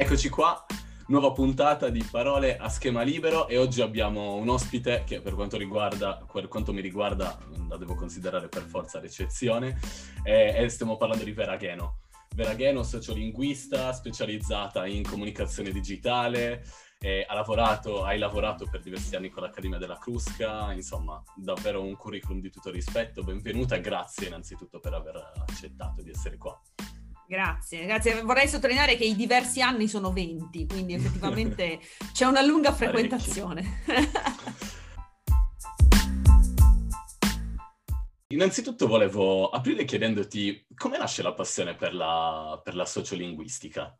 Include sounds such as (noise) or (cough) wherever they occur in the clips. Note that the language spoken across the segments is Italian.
Eccoci qua, nuova puntata di Parole a schema libero e oggi abbiamo un ospite che per quanto, riguarda, per quanto mi riguarda la devo considerare per forza l'eccezione e, stiamo parlando di Vera Gheno. Vera Gheno, sociolinguista specializzata in comunicazione digitale, ha lavorato, hai lavorato per diversi anni con l'Accademia della Crusca, insomma davvero un curriculum di tutto rispetto, benvenuta e grazie innanzitutto per aver accettato di essere qua. Grazie, grazie. Vorrei sottolineare che i diversi anni sono 20, quindi effettivamente (laughs) c'è una lunga frequentazione. (laughs) Innanzitutto volevo aprire chiedendoti come nasce la passione per la, per la sociolinguistica?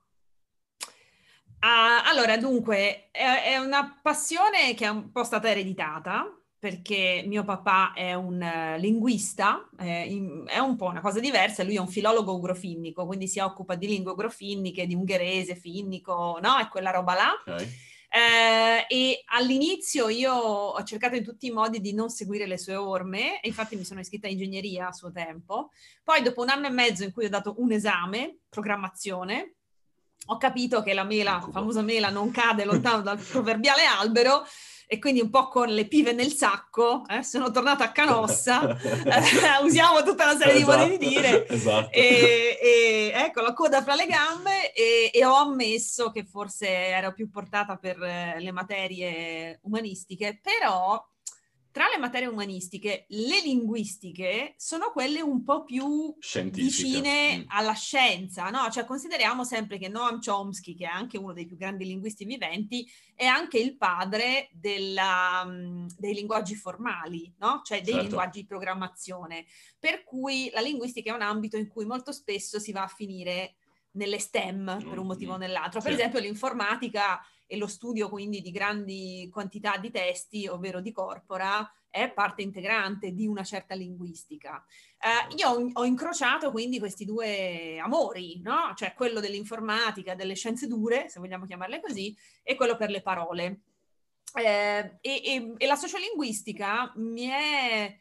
Uh, allora, dunque, è, è, una passione che è un po' stata ereditata, perché mio papà è un uh, linguista, eh, in, è un po' una cosa diversa, lui è un filologo ugrofinnico, quindi si occupa di lingue ugrofinniche, di ungherese, finnico, no? È quella roba là. Okay. Eh, e all'inizio io ho cercato in tutti i modi di non seguire le sue orme, e infatti mi sono iscritta a ingegneria a suo tempo. Poi, dopo un anno e mezzo in cui ho dato un esame, programmazione, ho capito che la mela, la famosa mela, non cade lontano dal proverbiale albero e quindi un po' con le pive nel sacco, eh, sono tornata a Canossa, (laughs) (laughs) eh, usiamo tutta una serie esatto, di modi di dire, esatto. e, e, ecco la coda fra le gambe e, e, ho ammesso che forse ero più portata per eh, le materie umanistiche, però tra le materie umanistiche, le linguistiche sono quelle un po' più vicine mm. alla scienza, no? Cioè consideriamo sempre che Noam Chomsky, che è anche uno dei più grandi linguisti viventi, è anche il padre della, um, dei linguaggi formali, no? Cioè dei certo. linguaggi di programmazione. Per cui la linguistica è un ambito in cui molto spesso si va a finire nelle STEM per un motivo o mm, nell'altro. Per sì. esempio l'informatica e lo studio quindi di grandi quantità di testi, ovvero di corpora, è parte integrante di una certa linguistica. Eh, io ho, ho, incrociato quindi questi due amori, no? cioè quello dell'informatica, delle scienze dure, se vogliamo chiamarle così, e quello per le parole. Eh, e, e, e la sociolinguistica mi è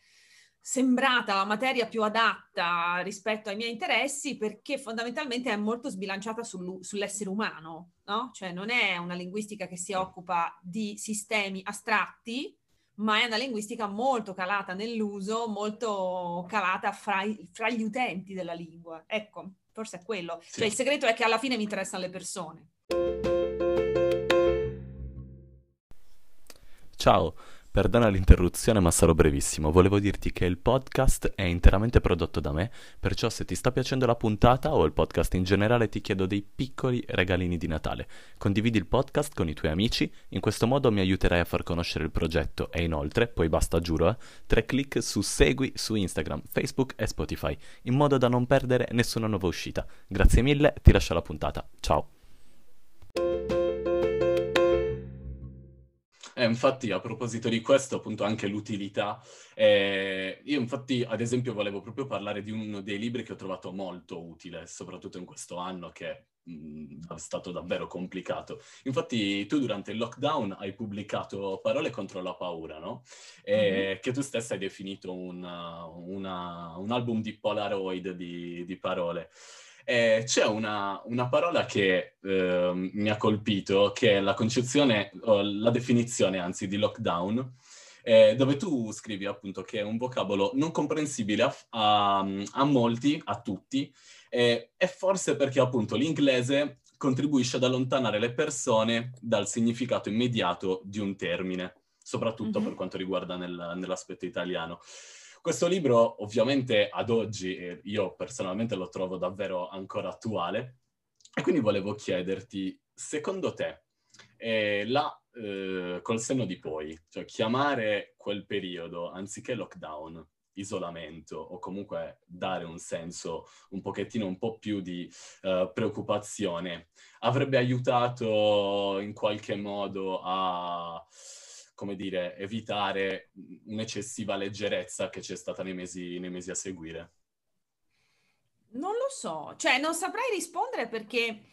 sembrata la materia più adatta rispetto ai miei interessi perché fondamentalmente è molto sbilanciata sul, sull'essere umano, no? Cioè non è una linguistica che si occupa di sistemi astratti, ma è una linguistica molto calata nell'uso, molto calata fra, fra gli utenti della lingua. Ecco, forse è quello. Sì. Cioè il segreto è che alla fine mi interessano le persone. Ciao. Perdona l'interruzione, ma sarò brevissimo. Volevo dirti che il podcast è interamente prodotto da me, perciò se ti sta piacendo la puntata o il podcast in generale ti chiedo dei piccoli regalini di Natale. Condividi il podcast con i tuoi amici, in questo modo mi aiuterai a far conoscere il progetto e inoltre, poi basta giuro, eh, tre clic su segui su Instagram, Facebook e Spotify, in modo da non perdere nessuna nuova uscita. Grazie mille, ti lascio la puntata. Ciao! Eh, infatti, a proposito di questo, appunto, anche l'utilità. Eh, io, infatti, ad esempio, volevo proprio parlare di uno dei libri che ho trovato molto utile, soprattutto in questo anno che mh, mm, è stato davvero complicato. Infatti, tu durante il lockdown hai pubblicato Parole contro la paura, no? E, mm-hmm. Che tu stessa hai definito una, una, un album di Polaroid di, di parole. Eh, c'è una, una, parola che eh, mi ha colpito, che è la concezione, o la definizione anzi di lockdown, eh, dove tu scrivi appunto che è un vocabolo non comprensibile a, a, a molti, a tutti, e forse perché appunto l'inglese contribuisce ad allontanare le persone dal significato immediato di un termine, soprattutto mm-hmm. per quanto riguarda nel, nell'aspetto italiano. Questo libro ovviamente ad oggi, eh, io personalmente lo trovo davvero ancora attuale. E quindi volevo chiederti, secondo te, eh, la, eh, col senno di poi, cioè chiamare quel periodo, anziché lockdown, isolamento o comunque dare un senso un pochettino un po' più di uh, preoccupazione, avrebbe aiutato in qualche modo a come dire, evitare un'eccessiva leggerezza che c'è stata nei mesi, nei mesi a seguire? Non lo so, cioè non saprei rispondere perché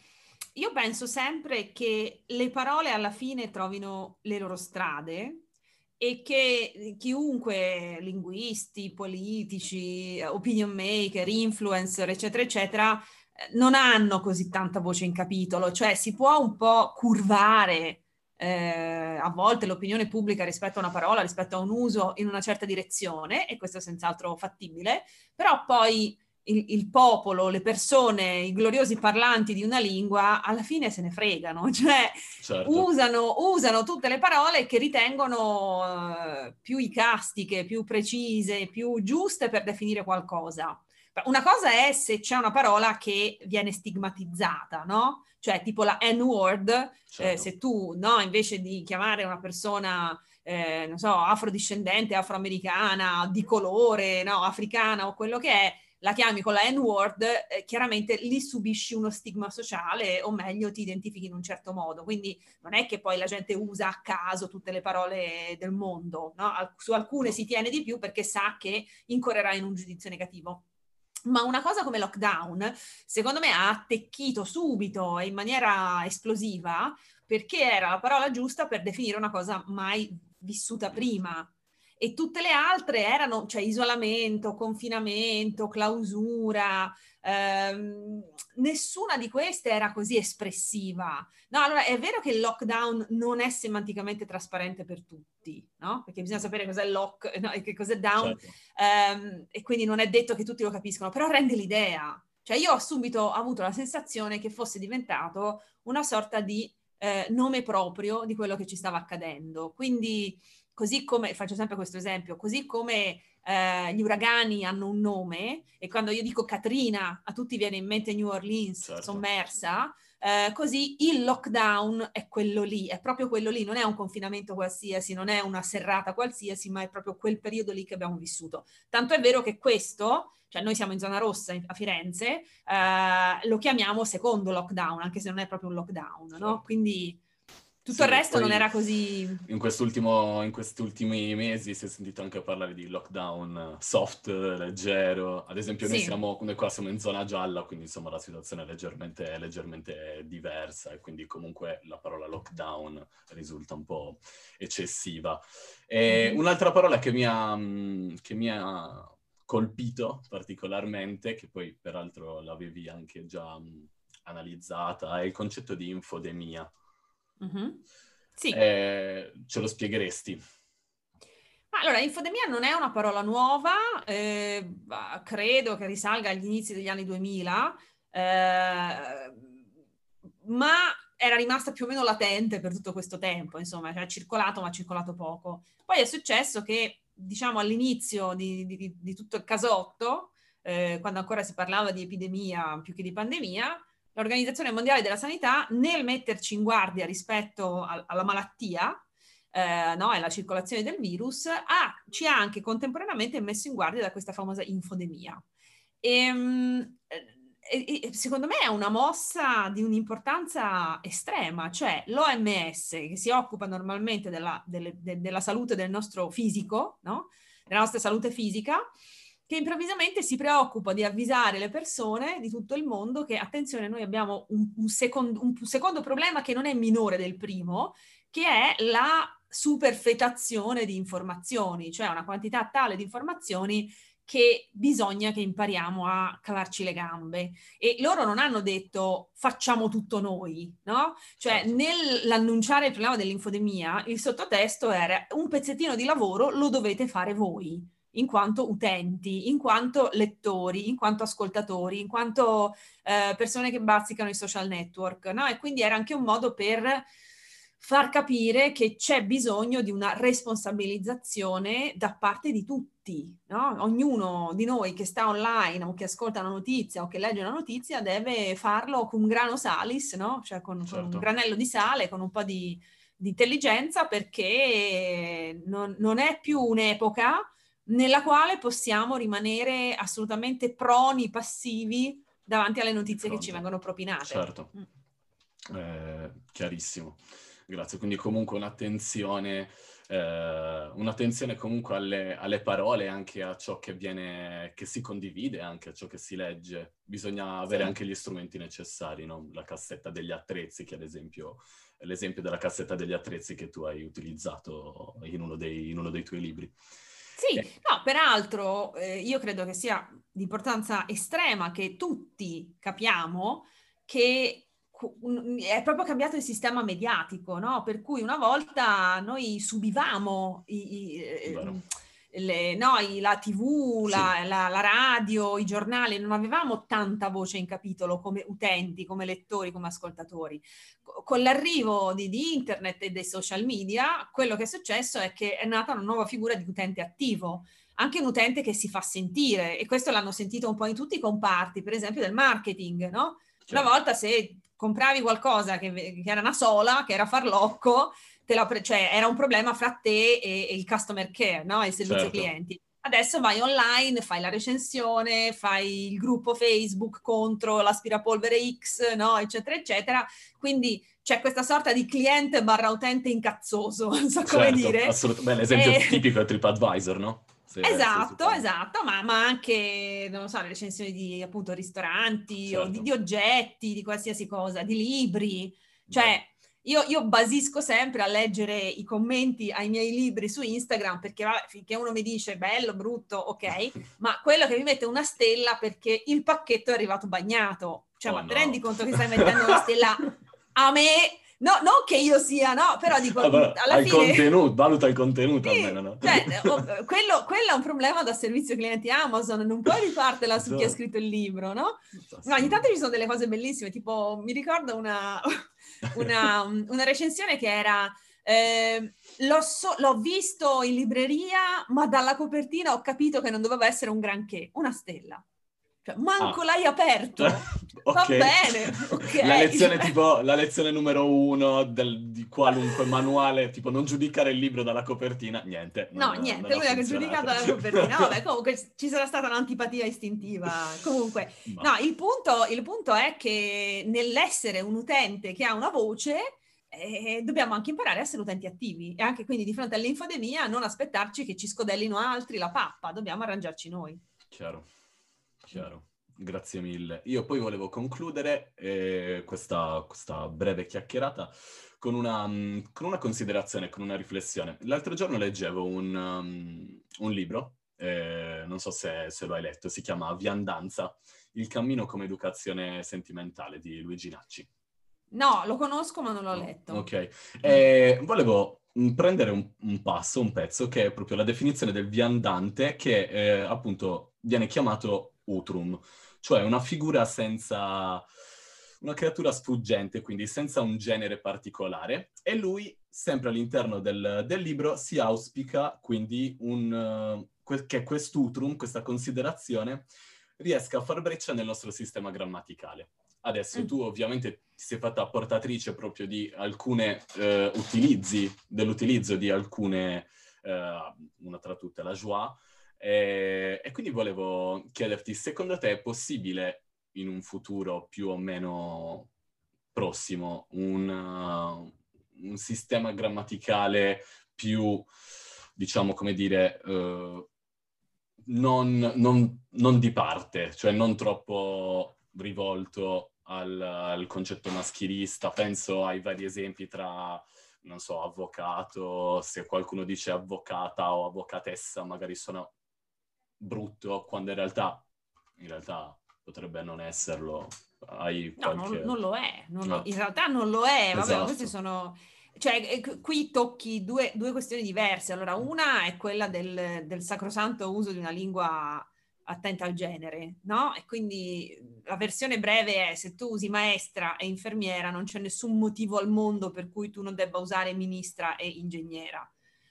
io penso sempre che le parole alla fine trovino le loro strade e che chiunque, linguisti, politici, opinion maker, influencer, eccetera, eccetera, non hanno così tanta voce in capitolo, cioè si può un po' curvare eh, a volte l'opinione pubblica rispetto a una parola, rispetto a un uso in una certa direzione, e questo è senz'altro fattibile, però poi il, il, popolo, le persone, i gloriosi parlanti di una lingua, alla fine se ne fregano, (laughs) cioè certo. usano, usano, tutte le parole che ritengono uh, più icastiche, più precise, più giuste per definire qualcosa. Una cosa è se c'è una parola che viene stigmatizzata, no? Cioè tipo la N-word, eh, certo. eh, se tu, no, invece di chiamare una persona, eh, non so, afrodiscendente, afroamericana, di colore, no, africana o quello che è, la chiami con la N-word, eh, chiaramente lì subisci uno stigma sociale o meglio ti identifichi in un certo modo. Quindi non è che poi la gente usa a caso tutte le parole del mondo, no? su alcune si tiene di più perché sa che incorrerà in un giudizio negativo. Ma una cosa come lockdown, secondo me, ha attecchito subito e in maniera esplosiva perché era la parola giusta per definire una cosa mai vissuta prima e tutte le altre erano, cioè isolamento, confinamento, clausura, ehm, nessuna di queste era così espressiva. No, allora è vero che il lockdown non è semanticamente trasparente per tutti, no? Perché bisogna sapere cos'è lock no, e che cos'è down, certo. ehm, e quindi non è detto che tutti lo capiscono, però rende l'idea. Cioè io ho subito avuto la sensazione che fosse diventato una sorta di eh, nome proprio di quello che ci stava accadendo. Quindi così come, faccio sempre questo esempio, così come eh, gli uragani hanno un nome e quando io dico Katrina a tutti viene in mente New Orleans certo. sommersa, eh, così il lockdown è quello lì, è proprio quello lì, non è un confinamento qualsiasi, non è una serrata qualsiasi, ma è proprio quel periodo lì che abbiamo vissuto. Tanto è vero che questo, cioè noi siamo in zona rossa a Firenze, eh, lo chiamiamo secondo lockdown, anche se non è proprio un lockdown, no? Certo. Quindi tutto sì, il resto non era così. In, quest'ultimo, in questi ultimi mesi si è sentito anche parlare di lockdown soft, leggero. Ad esempio, noi, siamo, noi qua siamo in zona gialla, quindi insomma la situazione è leggermente, leggermente diversa e quindi comunque la parola lockdown risulta un po' eccessiva. E mm-hmm. Un'altra parola che mi, ha, che mi ha colpito particolarmente, che poi peraltro l'avevi anche già analizzata, è il concetto di infodemia. Mm-hmm. Sì. Eh, ce lo spiegheresti? Allora, infodemia non è una parola nuova, eh, credo che risalga agli inizi degli anni 2000, eh, ma era rimasta più o meno latente per tutto questo tempo, insomma, ha circolato ma ha circolato poco. Poi è successo che, diciamo, all'inizio di, di, di tutto il casotto, eh, quando ancora si parlava di epidemia più che di pandemia, l'Organizzazione Mondiale della Sanità nel metterci in guardia rispetto a, alla malattia eh, no, e alla circolazione del virus, ha, ci ha anche contemporaneamente messo in guardia da questa famosa infodemia. Ehm, e, e, secondo me è una mossa di un'importanza estrema, cioè l'OMS che si occupa normalmente della, delle, de, della salute del nostro fisico, no? della nostra salute fisica, che improvvisamente si preoccupa di avvisare le persone di tutto il mondo che, attenzione, noi abbiamo un, un, secondo, un secondo problema che non è minore del primo, che è la superfetazione di informazioni, cioè una quantità tale di informazioni che bisogna che impariamo a cavarci le gambe. E loro non hanno detto facciamo tutto noi, no? Cioè certo. nell'annunciare il problema dell'infodemia, il sottotesto era un pezzettino di lavoro lo dovete fare voi in quanto utenti, in quanto lettori, in quanto ascoltatori, in quanto eh, persone che bazzicano i social network, no? E quindi era anche un modo per far capire che c'è bisogno di una responsabilizzazione da parte di tutti, no? Ognuno di noi che sta online o che ascolta una notizia o che legge una notizia deve farlo con un grano salis, no? Cioè con, certo. con un certo. granello di sale, con un po' di, di intelligenza perché non, non è più un'epoca nella quale possiamo rimanere assolutamente proni, passivi davanti alle notizie Pronto. che ci vengono propinate. Certo, mm. eh, chiarissimo. Grazie, quindi comunque un'attenzione, eh, un'attenzione comunque alle, alle, parole, anche a ciò che viene, che si condivide, anche a ciò che si legge. Bisogna avere sì. anche gli strumenti necessari, no? La cassetta degli attrezzi, che ad esempio l'esempio della cassetta degli attrezzi che tu hai utilizzato in uno dei, in uno dei tuoi libri. Sì, no, peraltro eh, io credo che sia di importanza estrema che tutti capiamo che è proprio cambiato il sistema mediatico, no? Per cui una volta noi subivamo i, i, ehm, le, noi, la tv, la, sì. la, la, radio, i giornali, non avevamo tanta voce in capitolo come utenti, come lettori, come ascoltatori. Con l'arrivo di, di, internet e dei social media, quello che è successo è che è nata una nuova figura di utente attivo, anche un utente che si fa sentire, e questo l'hanno sentito un po' in tutti i comparti, per esempio del marketing, no? Certo. Una volta se compravi qualcosa che, che, era una sola, che era farlocco, pre- cioè era un problema fra te e, e il customer care, no? il servizio certo. clienti. Adesso vai online, fai la recensione, fai il gruppo Facebook contro l'aspirapolvere X, no? eccetera, eccetera. Quindi c'è questa sorta di cliente barra utente incazzoso, (laughs) non so come certo, dire. Assolutamente. l'esempio e... tipico è TripAdvisor, no? Se, esatto, se esatto, ma, ma, anche, non lo so, le recensioni di appunto ristoranti certo. o di, certo. di, oggetti, di qualsiasi cosa, di libri. Cioè, io, io, basisco sempre a leggere i commenti ai miei libri su Instagram perché vabbè, finché uno mi dice bello, brutto, ok, (laughs) ma quello che mi mette una stella perché il pacchetto è arrivato bagnato. Cioè, oh, ma no. ti rendi conto che stai mettendo una stella a me? (laughs) No, non che io sia, no, però dico, Vabbè, alla fine... contenuto, valuta il contenuto sì, almeno, no? Cioè, quello, quello, è un problema da servizio clienti Amazon, non puoi rifartela su chi ha scritto il libro, no? No, ogni tanto ci sono delle cose bellissime, tipo, mi ricordo una, (laughs) una, una recensione che era... Eh, l'ho, so, l'ho, visto in libreria, ma dalla copertina ho capito che non doveva essere un granché, una stella. Cioè, manco ah. l'hai aperto. (laughs) okay. Va bene. Okay. La lezione tipo, la lezione numero uno del, di qualunque manuale, tipo non giudicare il libro dalla copertina, niente. No, non, niente, non lui ha giudicato dalla copertina. Vabbè, (laughs) comunque ci sarà stata un'antipatia istintiva. Comunque, Ma... no, il punto, il punto è che nell'essere un utente che ha una voce, eh, dobbiamo anche imparare a essere utenti attivi e anche quindi di fronte all'infodemia non aspettarci che ci scodellino altri la pappa, dobbiamo arrangiarci noi. Chiaro. Chiaro. Grazie mille. Io poi volevo concludere eh, questa, questa, breve chiacchierata con una, mm, con una, considerazione, con una riflessione. L'altro giorno leggevo un, um, un libro, eh, non so se, se, lo hai letto, si chiama Viandanza, il cammino come educazione sentimentale di Luigi Nacci. No, lo conosco ma non l'ho letto. Ok, eh, volevo mm, prendere un, un, passo, un pezzo, che è proprio la definizione del viandante, che eh, appunto viene chiamato utrum, cioè una figura senza una creatura sfuggente, quindi senza un genere particolare, e lui, sempre all'interno del, del libro, si auspica quindi un, uh, che quest'utrum, questa considerazione, riesca a far breccia nel nostro sistema grammaticale. Adesso mm. tu ovviamente ti sei fatta portatrice proprio di alcune uh, utilizzi, dell'utilizzo di alcune, uh, una tra tutte la joie, e, e quindi volevo chiederti, secondo te è possibile in un futuro più o meno prossimo un, uh, un sistema grammaticale più, diciamo, come dire, uh, non, non, non, di parte, cioè non troppo rivolto al, al, concetto maschilista. Penso ai vari esempi tra, non so, avvocato, se qualcuno dice avvocata o avvocatessa, magari sono brutto quando in realtà, in realtà potrebbe non esserlo. Hai qualche... No, non, non lo è, non no. lo, in realtà non lo è, vabbè, esatto. questi sono... Cioè, eh, qui tocchi due, due, questioni diverse. Allora, una è quella del, del sacrosanto uso di una lingua attenta al genere, no? E quindi la versione breve è se tu usi maestra e infermiera non c'è nessun motivo al mondo per cui tu non debba usare ministra e ingegnera.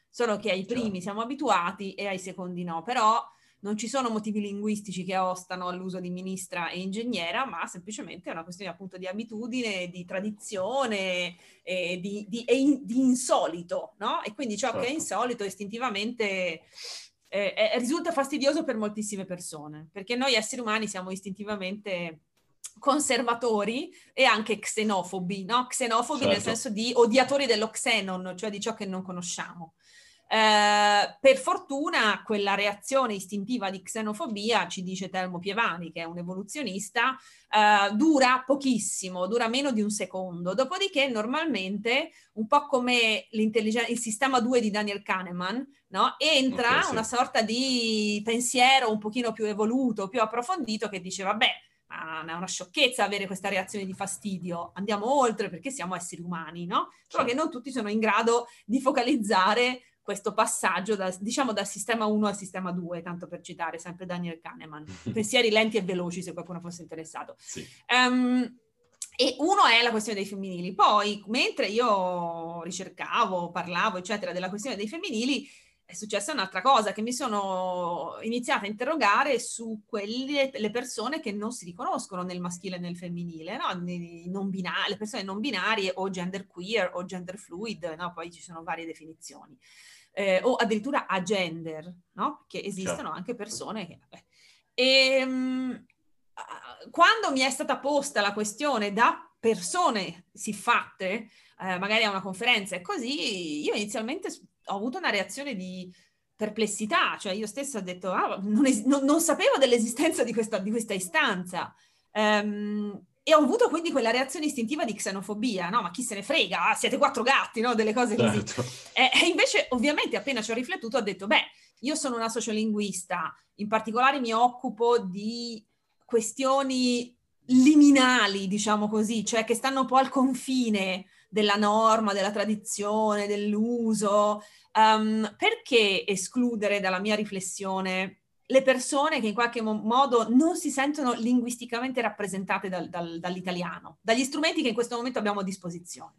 Solo che ai primi certo. siamo abituati e ai secondi no. Però non ci sono motivi linguistici che ostano all'uso di ministra e ingegnera, ma semplicemente è una questione appunto di abitudine, di tradizione e di, di, e di insolito, no? E quindi ciò certo. che è certo. insolito istintivamente eh, è, risulta fastidioso per moltissime persone, perché noi esseri umani siamo istintivamente conservatori e anche xenofobi, no? Xenofobi certo. nel senso di odiatori dello xenon, cioè di ciò che non conosciamo. Eh, per fortuna quella reazione istintiva di xenofobia, ci dice Telmo Pievani, che è un evoluzionista, eh, dura pochissimo, dura meno di un secondo. Dopodiché normalmente, un po' come il sistema 2 di Daniel Kahneman, no? entra okay, sì. una sorta di pensiero un pochino più evoluto, più approfondito, che dice, vabbè, è una sciocchezza avere questa reazione di fastidio, andiamo oltre perché siamo esseri umani, no? Solo certo. che non tutti sono in grado di focalizzare questo passaggio da, diciamo dal sistema 1 al sistema 2, tanto per citare sempre Daniel Kahneman. (laughs) Pensieri lenti e veloci, se qualcuno fosse interessato. Sì. Um, e uno è la questione dei femminili. Poi, mentre io ricercavo, parlavo, eccetera, della questione dei femminili, è successa un'altra cosa, che mi sono iniziata a interrogare su quelle le persone che non si riconoscono nel maschile e nel femminile, no? non binari, le persone non binarie o gender queer o gender fluid, no? poi ci sono varie definizioni, eh, o addirittura agender, no? che esistono certo. anche persone che... E, ehm, quando mi è stata posta la questione da persone siffatte, eh, magari a una conferenza e così, io inizialmente ho avuto una reazione di perplessità, cioè io stessa ho detto, ah, non, es- non, non, sapevo dell'esistenza di questa, di questa istanza. Um, e ho avuto quindi quella reazione istintiva di xenofobia, no? Ma chi se ne frega, ah, siete quattro gatti, no? Delle cose così. Certo. E, e, invece, ovviamente, appena ci ho riflettuto, ho detto, beh, io sono una sociolinguista, in particolare mi occupo di questioni liminali, diciamo così, cioè che stanno un po' al confine della norma, della tradizione, dell'uso. Um, perché escludere dalla mia riflessione le persone che in qualche modo non si sentono linguisticamente rappresentate dal, dal, dall'italiano, dagli strumenti che in questo momento abbiamo a disposizione?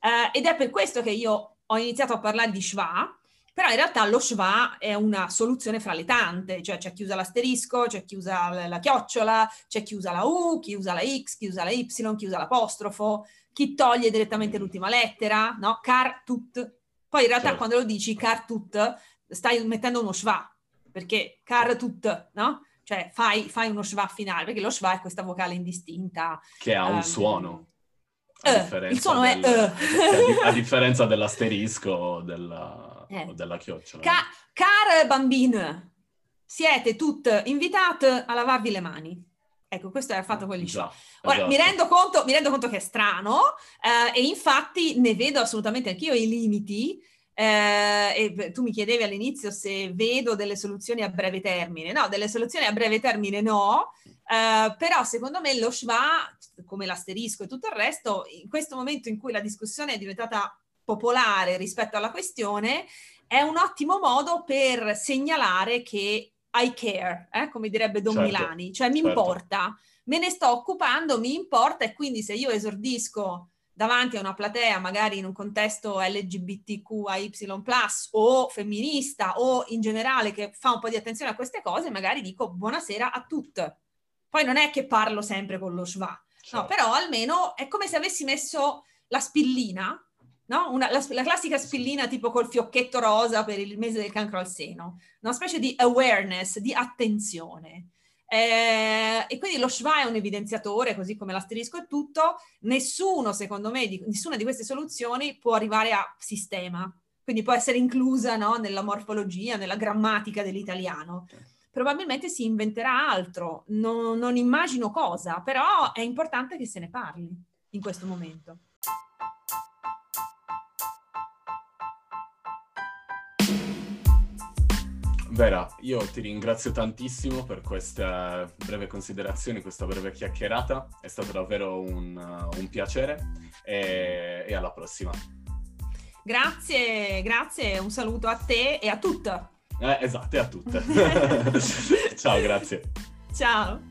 Uh, ed è per questo che io ho iniziato a parlare di schwa, però in realtà lo schwa è una soluzione fra le tante, cioè c'è chi usa l'asterisco, c'è chi usa la, la chiocciola, c'è chi usa la U, chi usa la X, chi usa la Y, chi usa l'apostrofo, chi toglie direttamente l'ultima lettera, no? Car tut. Poi in realtà certo. quando lo dici car tut stai mettendo uno schwa, perché car tut, no? Cioè fai, fai uno schwa finale, perché lo schwa è questa vocale indistinta. Che ha un um, suono. Uh, il suono del, è uh. a, differenza dell'asterisco della, eh. o della chiocciola. Ca- car bambin, siete tutti invitati a lavarvi le mani. Ecco, questo era fatto con gli show. Ora, esatto. mi, rendo conto, mi, rendo conto, che è strano eh, e infatti ne vedo assolutamente anch'io i limiti. Eh, e tu mi chiedevi all'inizio se vedo delle soluzioni a breve termine. No, delle soluzioni a breve termine no, eh, però secondo me lo schwa, come l'asterisco e tutto il resto, in questo momento in cui la discussione è diventata popolare rispetto alla questione, è un ottimo modo per segnalare che I care, eh, come direbbe Don certo, Milani, cioè mi certo. importa, me ne sto occupando, mi importa e quindi se io esordisco davanti a una platea, magari in un contesto LGBTQAY+, o femminista o in generale che fa un po' di attenzione a queste cose, magari dico buonasera a tutte. Poi non è che parlo sempre con lo schwa, certo. no, però almeno è come se avessi messo la spillina no? Una, la, la, classica spillina tipo col fiocchetto rosa per il mese del cancro al seno, una specie di awareness, di attenzione. Eh, e quindi lo schwa è un evidenziatore, così come l'asterisco e tutto. Nessuno, secondo me, di, nessuna di queste soluzioni può arrivare a sistema, quindi può essere inclusa no, nella morfologia, nella grammatica dell'italiano. Probabilmente si inventerà altro, non, non immagino cosa, però è importante che se ne parli in questo momento. Vera, io ti ringrazio tantissimo per questa breve considerazione, questa breve chiacchierata. È stato davvero un, un piacere e, e, alla prossima. Grazie, grazie, un saluto a te e a tutte. Eh, esatto, e a tutte. (laughs) Ciao, grazie. Ciao.